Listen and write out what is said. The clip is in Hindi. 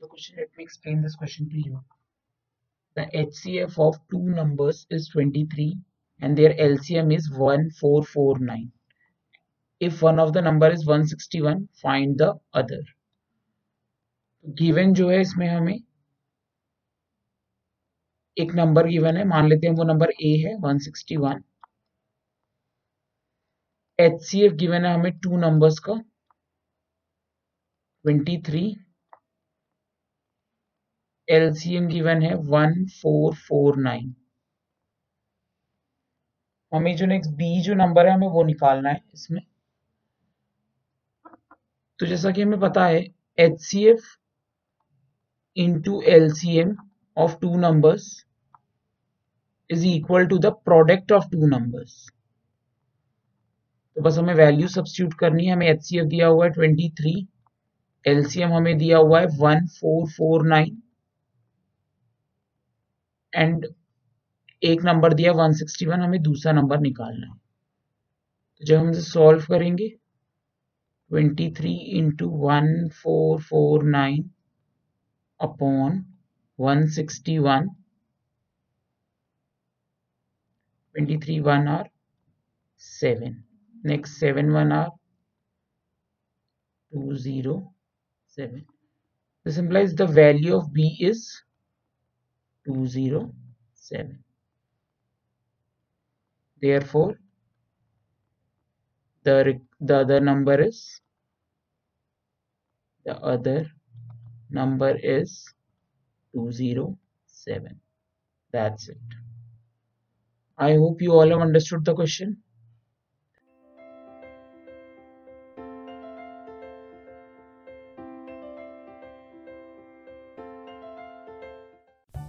the question. Let me explain this question to you. The HCF of two numbers is 23 and their LCM is 1449. If one of the number is 161, find the other. Given जो है इसमें हमें एक नंबर गिवन है मान लेते हैं वो नंबर ए है 161 एच सी गिवन है हमें टू नंबर्स का 23 एलसीएम गिवन है 1449 हमें जो नेक्स्ट बी जो नंबर है, हमें वो निकालना है इसमें। तो जैसा कि हमें पता है H C F into L C M of two numbers is equal to the product of two numbers तो बस हमें वैल्यू सब्सिट्यूट करनी है, हमें एच सी एफ़ दिया हुआ है ट्वेंटी थ्री एलसीएम हमें दिया हुआ है one four four nine and एक नंबर दिया वन सिक्सटी वन हमें दूसरा नंबर निकालना है। तो जब हम सॉल्व करेंगे twenty three into one four four nine upon 161 23 1 are 7 next 7 1 are 207 this implies the value of b is 207 therefore the the other number is the other number is 207 that's it. I hope you all have understood the question